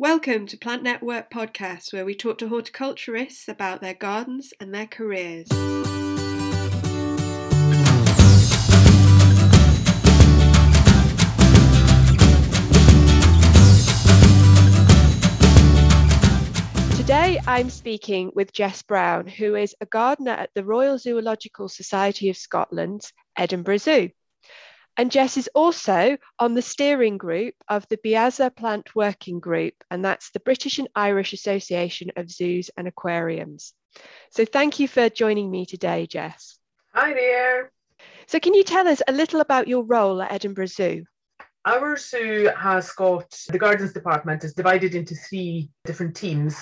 Welcome to Plant Network Podcast, where we talk to horticulturists about their gardens and their careers. Today, I'm speaking with Jess Brown, who is a gardener at the Royal Zoological Society of Scotland, Edinburgh Zoo. And Jess is also on the steering group of the BIAZA Plant Working Group, and that's the British and Irish Association of Zoos and Aquariums. So thank you for joining me today, Jess. Hi there. So, can you tell us a little about your role at Edinburgh Zoo? Our zoo has got the gardens department is divided into three different teams.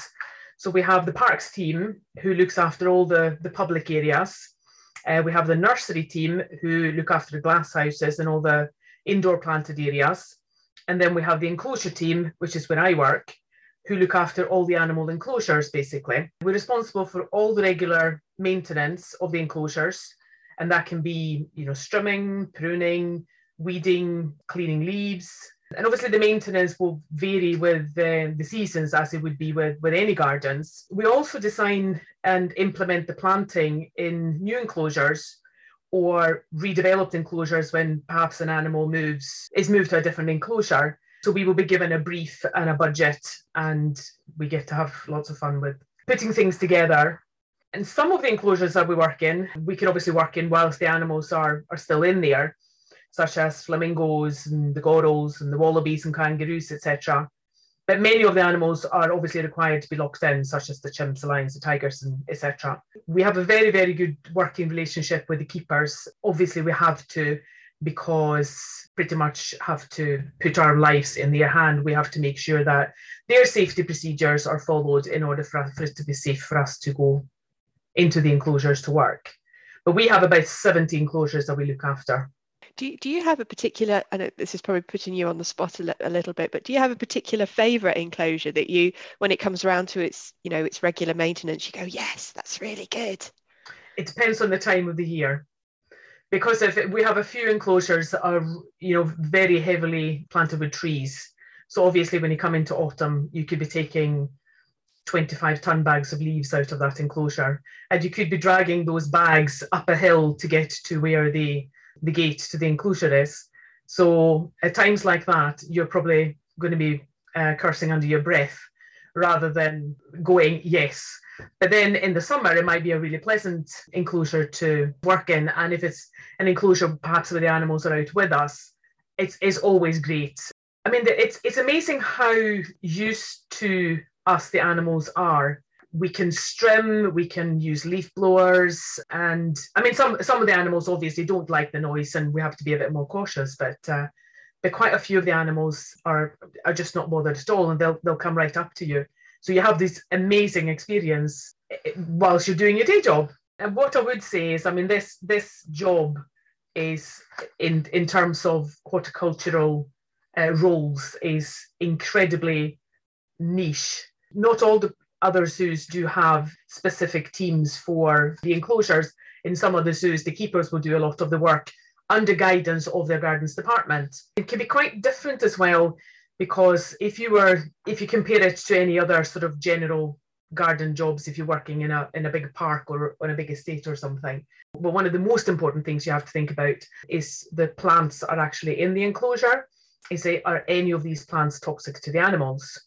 So we have the parks team who looks after all the, the public areas. Uh, we have the nursery team who look after the glass houses and all the indoor planted areas. And then we have the enclosure team, which is where I work, who look after all the animal enclosures basically. We're responsible for all the regular maintenance of the enclosures. And that can be, you know, strimming, pruning, weeding, cleaning leaves, and obviously, the maintenance will vary with uh, the seasons as it would be with, with any gardens. We also design and implement the planting in new enclosures or redeveloped enclosures when perhaps an animal moves is moved to a different enclosure. So we will be given a brief and a budget, and we get to have lots of fun with putting things together. And some of the enclosures that we work in, we can obviously work in whilst the animals are, are still in there such as flamingos and the gorals and the wallabies and kangaroos, etc. But many of the animals are obviously required to be locked in, such as the chimps, the lions, the tigers, and etc. We have a very, very good working relationship with the keepers. Obviously, we have to because pretty much have to put our lives in their hand. We have to make sure that their safety procedures are followed in order for, for it to be safe for us to go into the enclosures to work. But we have about 70 enclosures that we look after. Do you, do you have a particular, and this is probably putting you on the spot a, a little bit, but do you have a particular favourite enclosure that you, when it comes around to its, you know, its regular maintenance, you go, yes, that's really good? It depends on the time of the year. Because if we have a few enclosures that are, you know, very heavily planted with trees. So obviously when you come into autumn, you could be taking 25 ton bags of leaves out of that enclosure. And you could be dragging those bags up a hill to get to where the the gate to the enclosure is. So at times like that, you're probably going to be uh, cursing under your breath rather than going, yes. But then in the summer, it might be a really pleasant enclosure to work in. And if it's an enclosure, perhaps where the animals are out with us, it's, it's always great. I mean, it's, it's amazing how used to us the animals are we can strim, we can use leaf blowers, and I mean some some of the animals obviously don't like the noise, and we have to be a bit more cautious. But uh, but quite a few of the animals are are just not bothered at all, and they'll they'll come right up to you. So you have this amazing experience eh, whilst you're doing your day job. And what I would say is, I mean, this this job is in in terms of horticultural uh, roles is incredibly niche. Not all the other zoos do have specific teams for the enclosures. In some of the zoos, the keepers will do a lot of the work under guidance of their gardens department. It can be quite different as well because if you were if you compare it to any other sort of general garden jobs if you're working in a in a big park or on a big estate or something but one of the most important things you have to think about is the plants are actually in the enclosure is they are any of these plants toxic to the animals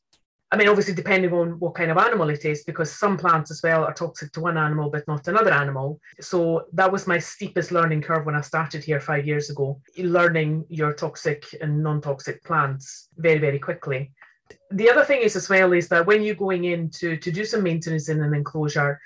I mean, obviously, depending on what kind of animal it is, because some plants as well are toxic to one animal, but not another animal. So that was my steepest learning curve when I started here five years ago, learning your toxic and non toxic plants very, very quickly. The other thing is, as well, is that when you're going in to, to do some maintenance in an enclosure,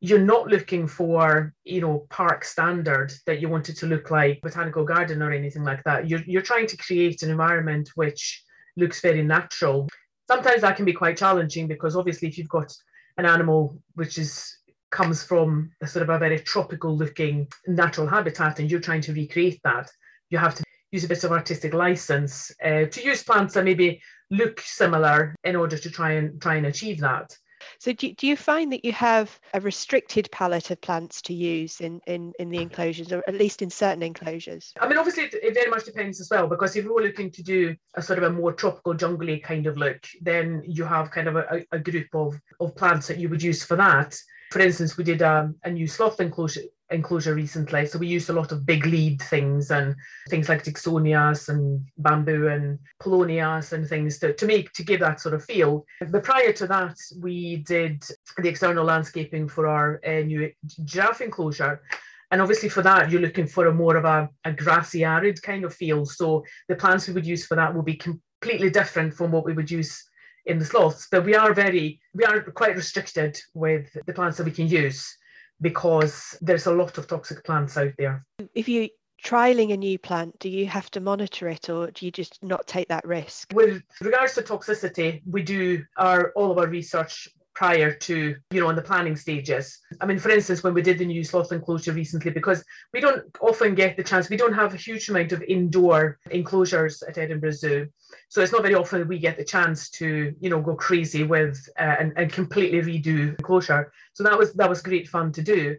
you're not looking for you know park standard that you want it to look like botanical garden or anything like that you're, you're trying to create an environment which looks very natural sometimes that can be quite challenging because obviously if you've got an animal which is comes from a sort of a very tropical looking natural habitat and you're trying to recreate that you have to use a bit of artistic license uh, to use plants that maybe look similar in order to try and try and achieve that So do, do you find that you have a restricted palette of plants to use in, in, in the enclosures, or at least in certain enclosures? I mean, obviously, it, it very much depends as well, because if you're looking to do a sort of a more tropical, jungly kind of look, then you have kind of a, a group of, of plants that you would use for that. For instance, we did um, a new sloth enclosure enclosure recently. So we used a lot of big lead things and things like Dicksonias and bamboo and Paulownias and things to, to make to give that sort of feel. But prior to that, we did the external landscaping for our uh, new giraffe enclosure. And obviously for that, you're looking for a more of a, a grassy arid kind of feel. So the plants we would use for that will be completely different from what we would use in the sloths. But we are very, we are quite restricted with the plants that we can use because there's a lot of toxic plants out there. If you trialing a new plant, do you have to monitor it or do you just not take that risk? With regards to toxicity, we do our all of our research prior to, you know, in the planning stages. I mean, for instance, when we did the new sloth enclosure recently, because we don't often get the chance, we don't have a huge amount of indoor enclosures at Edinburgh Zoo. So it's not very often we get the chance to, you know, go crazy with uh, and, and completely redo enclosure. So that was that was great fun to do.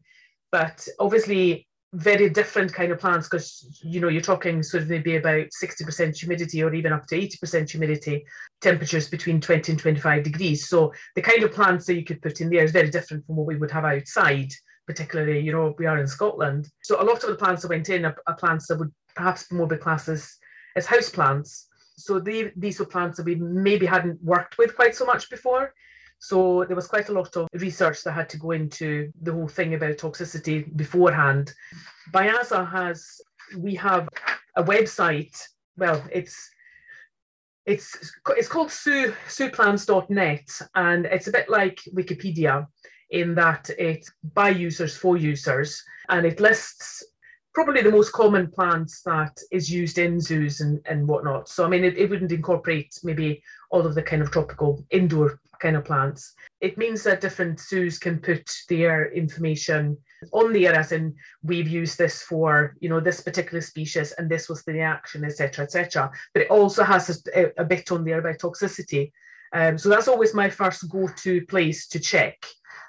But obviously very different kind of plants because you know you're talking sort of maybe about 60% humidity or even up to 80% humidity temperatures between 20 and 25 degrees. So the kind of plants that you could put in there is very different from what we would have outside particularly you know we are in scotland. So a lot of the plants that went in are, are plants that would perhaps more be classed as, as house plants so these were plants that we maybe hadn't worked with quite so much before so there was quite a lot of research that had to go into the whole thing about toxicity beforehand. BIAZA has, we have a website, well, it's it's it's called zooplants.net and it's a bit like Wikipedia in that it's by users for users and it lists probably the most common plants that is used in zoos and, and whatnot. So I mean it, it wouldn't incorporate maybe all of the kind of tropical indoor kind of plants. It means that different zoos can put their information on there as in we've used this for you know this particular species and this was the reaction etc etc but it also has a, a, bit on there about toxicity. Um, so that's always my first go-to place to check.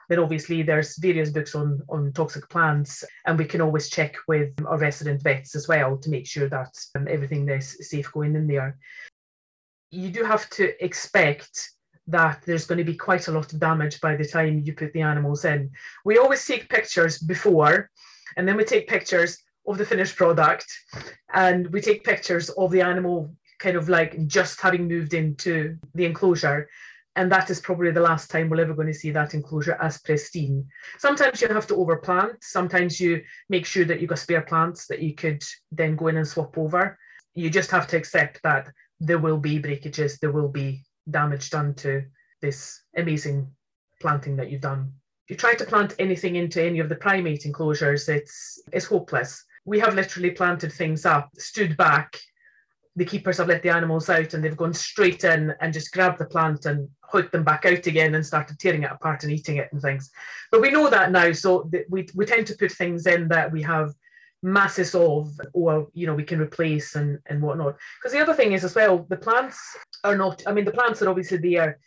Then obviously there's various books on on toxic plants and we can always check with our resident vets as well to make sure that um, everything is safe going in there. You do have to expect that there's going to be quite a lot of damage by the time you put the animals in. We always take pictures before, and then we take pictures of the finished product, and we take pictures of the animal kind of like just having moved into the enclosure. And that is probably the last time we're ever going to see that enclosure as pristine. Sometimes you have to overplant. Sometimes you make sure that you've got spare plants that you could then go in and swap over. You just have to accept that there will be breakages, there will be damage done to this amazing planting that you've done. If you try to plant anything into any of the primate enclosures, it's it's hopeless. We have literally planted things up, stood back. The keepers have let the animals out and they've gone straight in and just grabbed the plant and hooked them back out again and started tearing it apart and eating it and things. But we know that now, so we, we tend to put things in that we have masses of or you know we can replace and and whatnot. Because the other thing is as well the plants are not i mean the plants are obviously there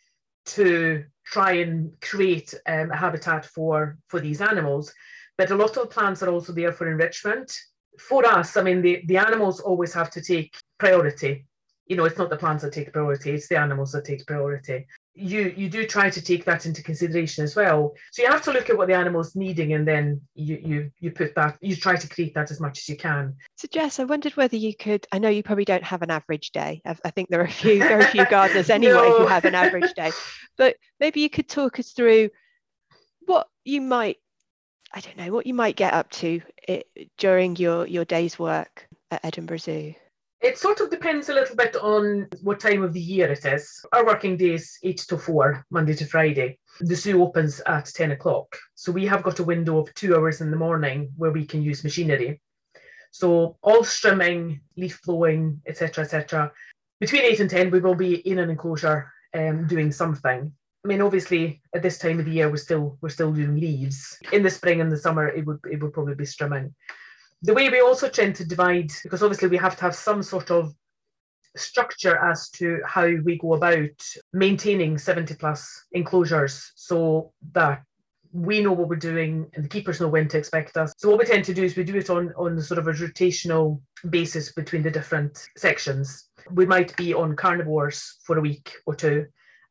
to try and create um, a habitat for for these animals but a lot of plants are also there for enrichment. For us i mean the, the animals always have to take priority. You know it's not the plants that take priority it's the animals that take priority you you do try to take that into consideration as well. So you have to look at what the animal's needing, and then you you you put that you try to create that as much as you can. So Jess, I wondered whether you could. I know you probably don't have an average day. I, I think there are a few very few gardeners anyway no. who have an average day, but maybe you could talk us through what you might. I don't know what you might get up to it, eh, during your your day's work at Edinburgh Zoo. It sort of depends a little bit on what time of the year it is. Our working day is 8 to 4, Monday to Friday. The zoo opens at 10 o'clock. So we have got a window of two hours in the morning where we can use machinery. So all strimming, leaf blowing, etc., etc. Between 8 and 10, we will be in an enclosure um, doing something. I mean, obviously, at this time of the year, we're still we're still doing leaves. In the spring and the summer, it would it would probably be strimming the way we also tend to divide, because obviously we have to have some sort of structure as to how we go about maintaining 70 plus enclosures so that we know what we're doing and the keepers know when to expect us. So what we tend to do is we do it on, on sort of a rotational basis between the different sections. We might be on carnivores for a week or two,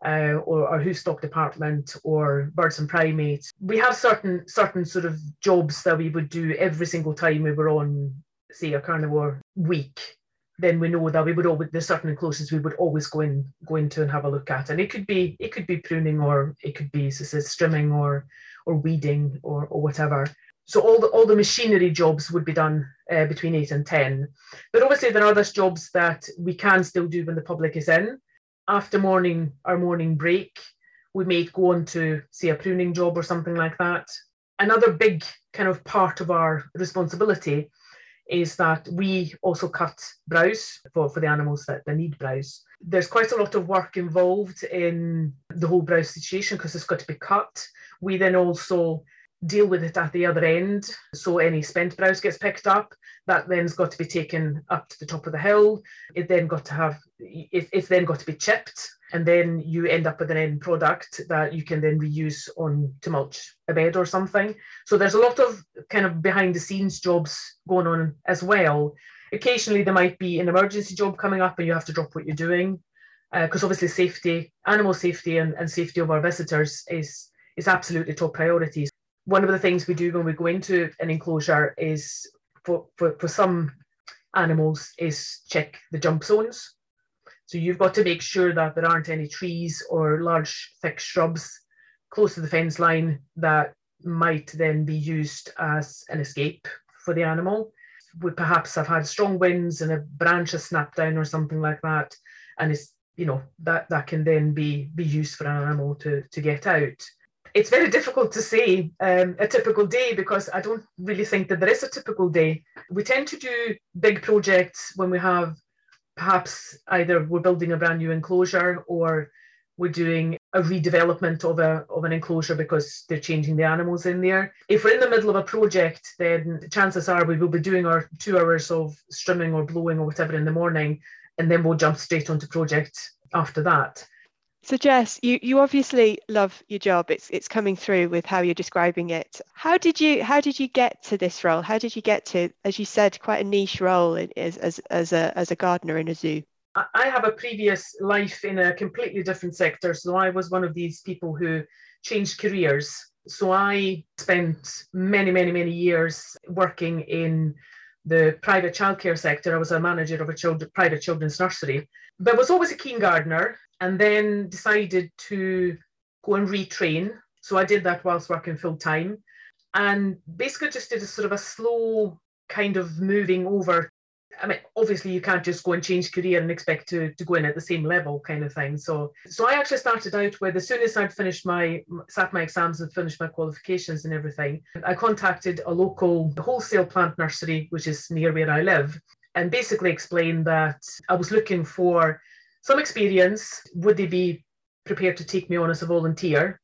uh, or our hoof stock department or birds and primates. We have certain certain sort of jobs that we would do every single time we were on, say, a carnivore week. Then we know that we would always there's certain enclosures we would always go in go into and have a look at. And it could be it could be pruning or it could be so says, strimming or or weeding or, or whatever. So all the all the machinery jobs would be done uh, between 8 and 10 but obviously there are other jobs that we can still do when the public is in after morning our morning break we may go on to say a pruning job or something like that another big kind of part of our responsibility is that we also cut browse for, for the animals that, that need browse. There's quite a lot of work involved in the whole browse situation because it's got to be cut. We then also deal with it at the other end. So any spent browse gets picked up. That then's got to be taken up to the top of the hill. It then got to have it, it's then got to be chipped and then you end up with an end product that you can then reuse on to mulch a bed or something. So there's a lot of kind of behind the scenes jobs going on as well. Occasionally there might be an emergency job coming up and you have to drop what you're doing because uh, obviously safety, animal safety and, and safety of our visitors is is absolutely top priorities. One of the things we do when we go into an enclosure is for, for, for some animals is check the jump zones. So you've got to make sure that there aren't any trees or large thick shrubs close to the fence line that might then be used as an escape for the animal. Would perhaps have had strong winds and a branch has snapped down or something like that, and it's you know that that can then be be used for an animal to to get out. It's very difficult to say um, a typical day because I don't really think that there is a typical day. We tend to do big projects when we have perhaps either we're building a brand new enclosure or we're doing a redevelopment of a of an enclosure because they're changing the animals in there. If we're in the middle of a project, then chances are we will be doing our two hours of strimming or blowing or whatever in the morning, and then we'll jump straight onto project after that. So Jess, you, you obviously love your job. It's it's coming through with how you're describing it. How did you how did you get to this role? How did you get to, as you said, quite a niche role in, as, as, as a as a gardener in a zoo? I have a previous life in a completely different sector. So I was one of these people who changed careers. So I spent many, many, many years working in the private childcare sector. I was a manager of a child, private children's nursery, but was always a keen gardener and then decided to go and retrain. So I did that whilst working full time and basically just did a sort of a slow kind of moving over. I mean, obviously you can't just go and change career and expect to, to go in at the same level kind of thing. So so I actually started out with as soon as I'd finished my sat my exams and finished my qualifications and everything, I contacted a local wholesale plant nursery, which is near where I live, and basically explained that I was looking for some experience. Would they be prepared to take me on as a volunteer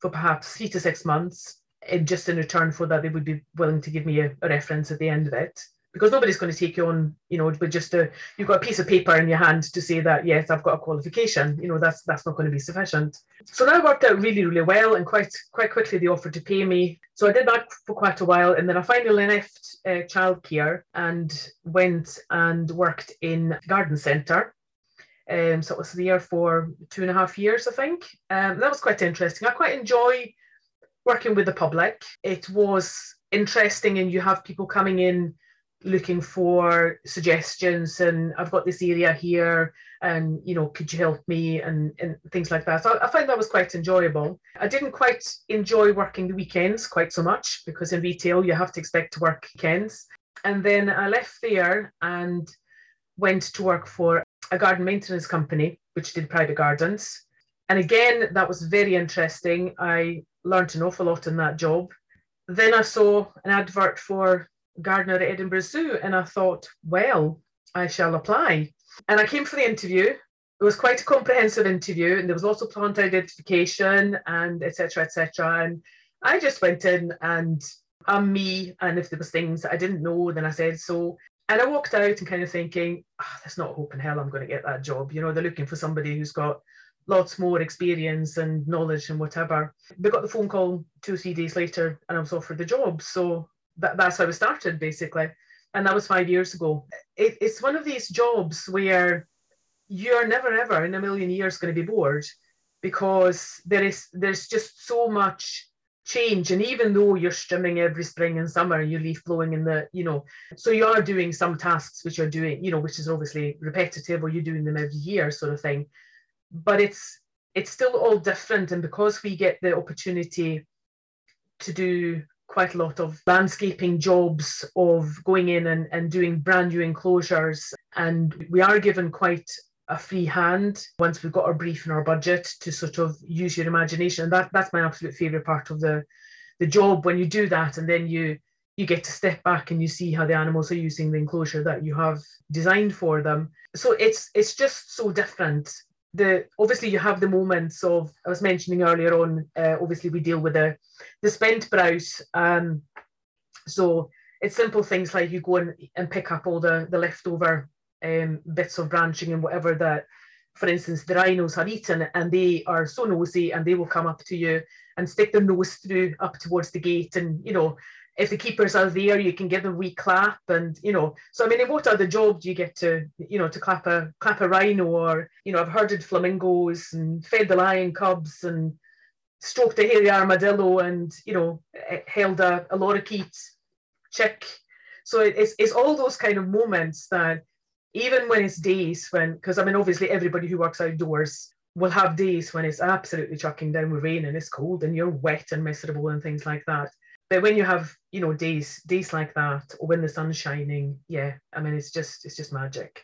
for perhaps three to six months? And just in return for that, they would be willing to give me a, a reference at the end of it. Because nobody's going to take you on, you know, with just a you've got a piece of paper in your hand to say that yes, I've got a qualification. You know, that's that's not going to be sufficient. So that worked out really, really well, and quite quite quickly they offered to pay me. So I did that for quite a while, and then I finally left uh, childcare and went and worked in garden centre um, so it was there for two and a half years, I think. Um, that was quite interesting. I quite enjoy working with the public. It was interesting, and you have people coming in looking for suggestions and I've got this area here and you know could you help me and, and things like that. So I, I find that was quite enjoyable. I didn't quite enjoy working the weekends quite so much because in retail you have to expect to work weekends. And then I left there and went to work for a garden maintenance company which did private gardens. And again, that was very interesting. I learned an awful lot in that job. Then I saw an advert for gardener at Edinburgh Zoo, and I thought, well, I shall apply. And I came for the interview. It was quite a comprehensive interview, and there was lots of plant identification and etc. etc. And I just went in and I'm me, and if there was things that I didn't know, then I said so. And I walked out and kind of thinking, oh, there's not hope in hell I'm going to get that job. You know, they're looking for somebody who's got lots more experience and knowledge and whatever. They got the phone call two three days later and I was offered the job. So that, that's how it started basically. And that was five years ago. It, it's one of these jobs where you're never ever in a million years going to be bored because there is there's just so much change. And even though you're strimming every spring and summer you leaf blowing in the you know so you are doing some tasks which you're doing you know which is obviously repetitive or you're doing them every year sort of thing. But it's it's still all different. And because we get the opportunity to do quite a lot of landscaping jobs of going in and, and doing brand new enclosures and we are given quite a free hand once we've got our brief and our budget to sort of use your imagination. And that that's my absolute favorite part of the the job when you do that and then you you get to step back and you see how the animals are using the enclosure that you have designed for them. So it's it's just so different. The obviously you have the moments of I was mentioning earlier on. Uh, obviously we deal with the the spent browse. Um, so it's simple things like you go and, and pick up all the the leftover um, bits of branching and whatever that, for instance, the rhinos have eaten, and they are so nosy and they will come up to you and stick their nose through up towards the gate. And, you know, if the keepers are there, you can give them a wee clap. And, you know, so I mean, what other job do you get to, you know, to clap a clap a rhino or, you know, I've herded flamingos and fed the lion cubs and stroked a hairy armadillo and, you know, held a, a lorikeet chick. So it's, it's all those kind of moments that even when it's days when, because I mean, obviously everybody who works outdoors will have days when it's absolutely chucking down with rain and it's cold and you're wet and miserable and things like that. But when you have, you know, days days like that, or when the sun's shining, yeah, I mean, it's just it's just magic.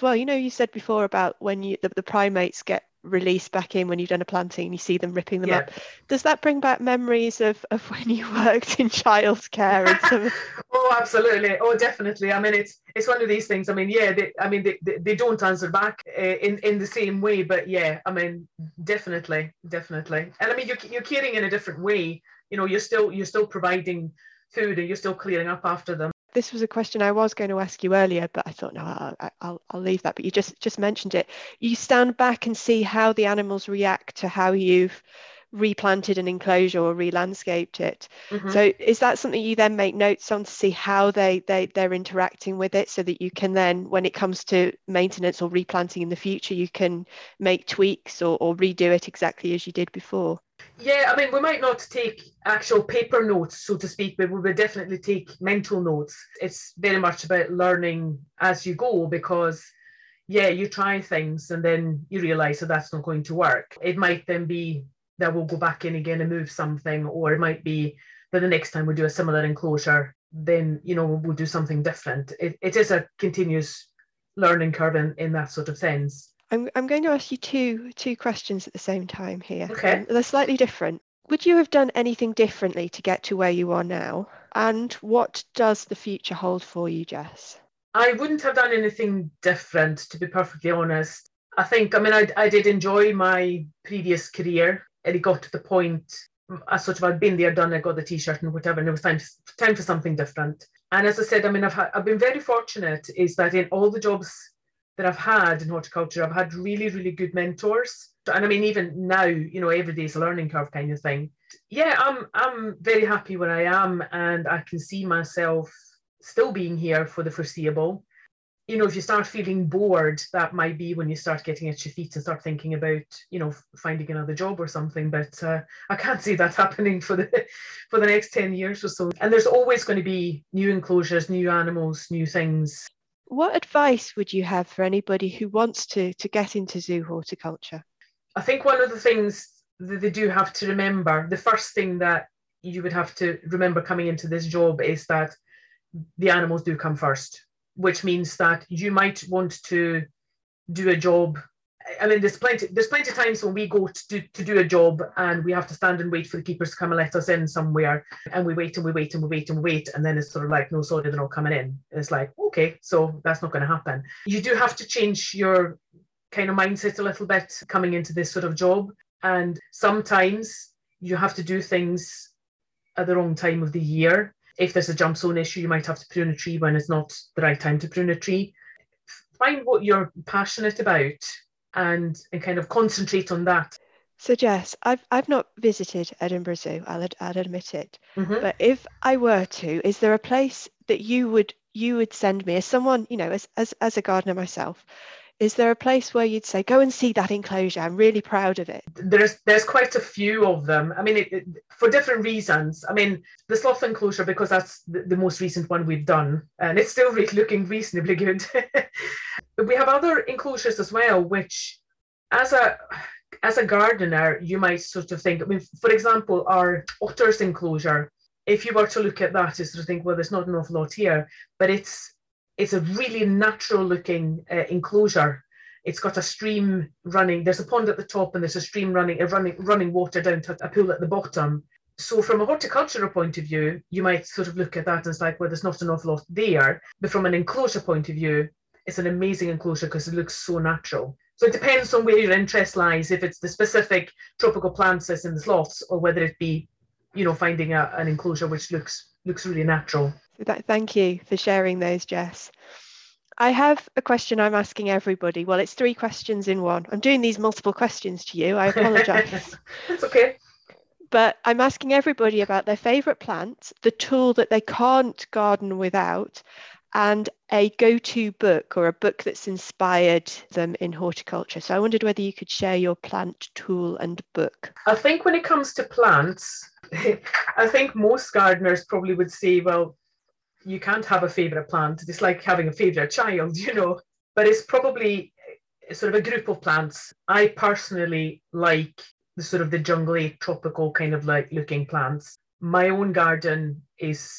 Well, you know, you said before about when you the, the primates get released back in when you've done a planting you see them ripping them yeah. up. Does that bring back memories of, of when you worked in childcare? And some... oh, absolutely. Oh, definitely. I mean, it's it's one of these things. I mean, yeah, they, I mean, they, they, they don't answer back uh, in in the same way, but yeah, I mean, definitely, definitely. And I mean, you're you're caring in a different way. You know, you're still you're still providing food and you're still clearing up after them this was a question I was going to ask you earlier, but I thought no, I'll, I'll, I'll leave that. But you just just mentioned it. You stand back and see how the animals react to how you've replanted an enclosure or re-landscaped it. Mm-hmm. So is that something you then make notes on to see how they they they're interacting with it, so that you can then, when it comes to maintenance or replanting in the future, you can make tweaks or, or redo it exactly as you did before. Yeah, I mean, we might not take actual paper notes, so to speak, but we would definitely take mental notes. It's very much about learning as you go because, yeah, you try things and then you realize that that's not going to work. It might then be that we'll go back in again and move something, or it might be that the next time we do a similar enclosure, then, you know, we'll do something different. It, it is a continuous learning curve in, in that sort of sense. I'm, I'm going to ask you two two questions at the same time here. Okay. Um, they're slightly different. Would you have done anything differently to get to where you are now? And what does the future hold for you, Jess? I wouldn't have done anything different, to be perfectly honest. I think, I mean, I, I did enjoy my previous career. And it got to the point, mm, as such, of, I'd been there, done, I got the t-shirt and whatever, and it was time, time for something different. And as I said, I mean, I've, I've been very fortunate is that in all the jobs that I've had in horticulture, I've had really, really good mentors. And I mean, even now, you know, every day is a learning curve kind of thing. Yeah, I'm I'm very happy where I am and I can see myself still being here for the foreseeable. You know, if you start feeling bored, that might be when you start getting at your feet and start thinking about, you know, finding another job or something. But uh, I can't see that happening for the for the next ten years or so. And there's always going to be new enclosures, new animals, new things what advice would you have for anybody who wants to to get into zoo horticulture? I think one of the things that they do have to remember, the first thing that you would have to remember coming into this job is that the animals do come first, which means that you might want to do a job I mean, there's plenty. There's plenty of times when we go to do, to do a job and we have to stand and wait for the keepers to come and let us in somewhere, and we wait and we wait and we wait and wait, and then it's sort of like, no, sorry, they're not coming in. It's like, okay, so that's not going to happen. You do have to change your kind of mindset a little bit coming into this sort of job, and sometimes you have to do things at the wrong time of the year. If there's a jump zone issue, you might have to prune a tree when it's not the right time to prune a tree. Find what you're passionate about and, and kind of concentrate on that. So Jess, I've I've not visited Edinburgh Zoo. I'll I'll admit it. Mm-hmm. But if I were to, is there a place that you would you would send me as someone you know as as as a gardener myself? Is there a place where you'd say go and see that enclosure? I'm really proud of it. There's there's quite a few of them. I mean, it, it, for different reasons. I mean, the sloth enclosure because that's the, the most recent one we've done, and it's still really looking reasonably good. we have other enclosures as well, which as a as a gardener, you might sort of think, I mean, for example, our otters enclosure, if you were to look at that, you sort of think, well, there's not an awful lot here, but it's it's a really natural looking uh, enclosure. It's got a stream running. There's a pond at the top, and there's a stream running, a running running water down to a pool at the bottom. So, from a horticultural point of view, you might sort of look at that and it's like, well, there's not an awful lot there. But from an enclosure point of view, it's an amazing enclosure because it looks so natural. So it depends on where your interest lies, if it's the specific tropical plants that's in the sloths, or whether it be, you know, finding a, an enclosure which looks looks really natural. Thank you for sharing those, Jess. I have a question I'm asking everybody. Well, it's three questions in one. I'm doing these multiple questions to you. I apologize. It's okay. But I'm asking everybody about their favorite plant, the tool that they can't garden without, and a go to book or a book that's inspired them in horticulture. So I wondered whether you could share your plant tool and book. I think when it comes to plants, I think most gardeners probably would say, well, you can't have a favourite plant. It's like having a favourite child, you know. But it's probably sort of a group of plants. I personally like the sort of the jungly, tropical kind of like looking plants. My own garden is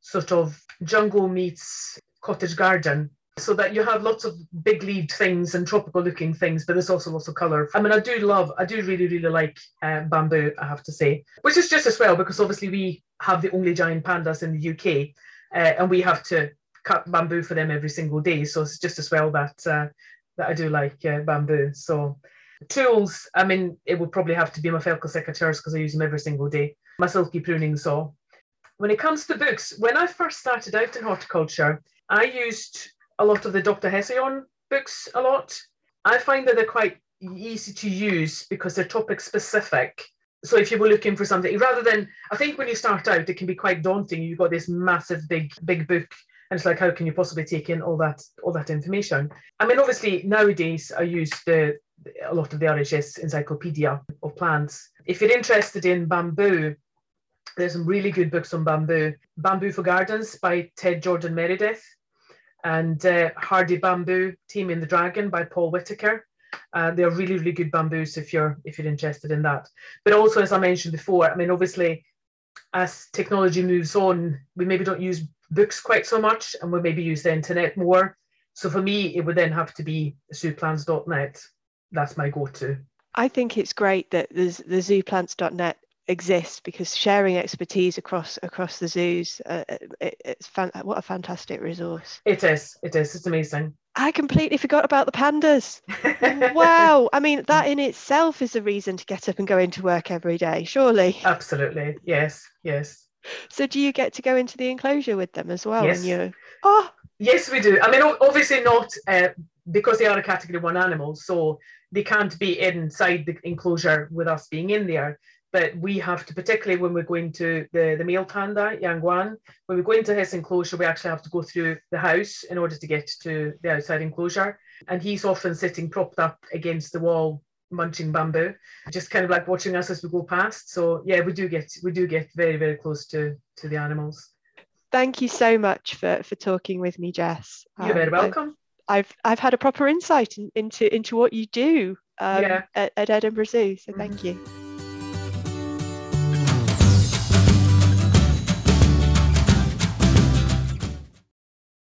sort of jungle meets cottage garden so that you have lots of big leaved things and tropical looking things but there's also lots of color i mean i do love i do really really like uh, bamboo i have to say which is just as well because obviously we have the only giant pandas in the uk uh, and we have to cut bamboo for them every single day so it's just as well that uh, that i do like uh, bamboo so tools i mean it would probably have to be my Felco secateurs because i use them every single day my silky pruning saw when it comes to books, when I first started out in horticulture, I used a lot of the Dr. Hessayon books a lot. I find that they're quite easy to use because they're topic specific. So if you were looking for something, rather than I think when you start out, it can be quite daunting. You've got this massive, big, big book, and it's like, how can you possibly take in all that, all that information? I mean, obviously nowadays I use the a lot of the RHS Encyclopedia of plants. If you're interested in bamboo, there's some really good books on bamboo. Bamboo for Gardens by Ted Jordan Meredith, and uh, Hardy Bamboo, Taming the Dragon by Paul Whittaker. Uh, they're really, really good bamboos if you're if you're interested in that. But also, as I mentioned before, I mean, obviously, as technology moves on, we maybe don't use books quite so much, and we maybe use the internet more. So for me, it would then have to be zooplants.net. That's my go-to. I think it's great that the zooplants.net exist because sharing expertise across across the zoos uh, uh, it, it's fan- what a fantastic resource. It is it is it's amazing. I completely forgot about the pandas. Wow. I mean that in itself is a reason to get up and go into work every day surely. Absolutely. Yes yes. So do you get to go into the enclosure with them as well yes. you oh. Yes we do. I mean obviously not uh, because they are a category one animal so they can't be inside the enclosure with us being in there but we have to, particularly when we're going to the, the male panda, Yang Guang, when we go into his enclosure, we actually have to go through the house in order to get to the outside enclosure. And he's often sitting propped up against the wall, munching bamboo, just kind of like watching us as we go past. So yeah, we do get we do get very, very close to to the animals. Thank you so much for for talking with me, Jess. You're um, very welcome. I've I've had a proper insight in, into into what you do um, yeah. at, at Edinburgh Zoo. So thank you.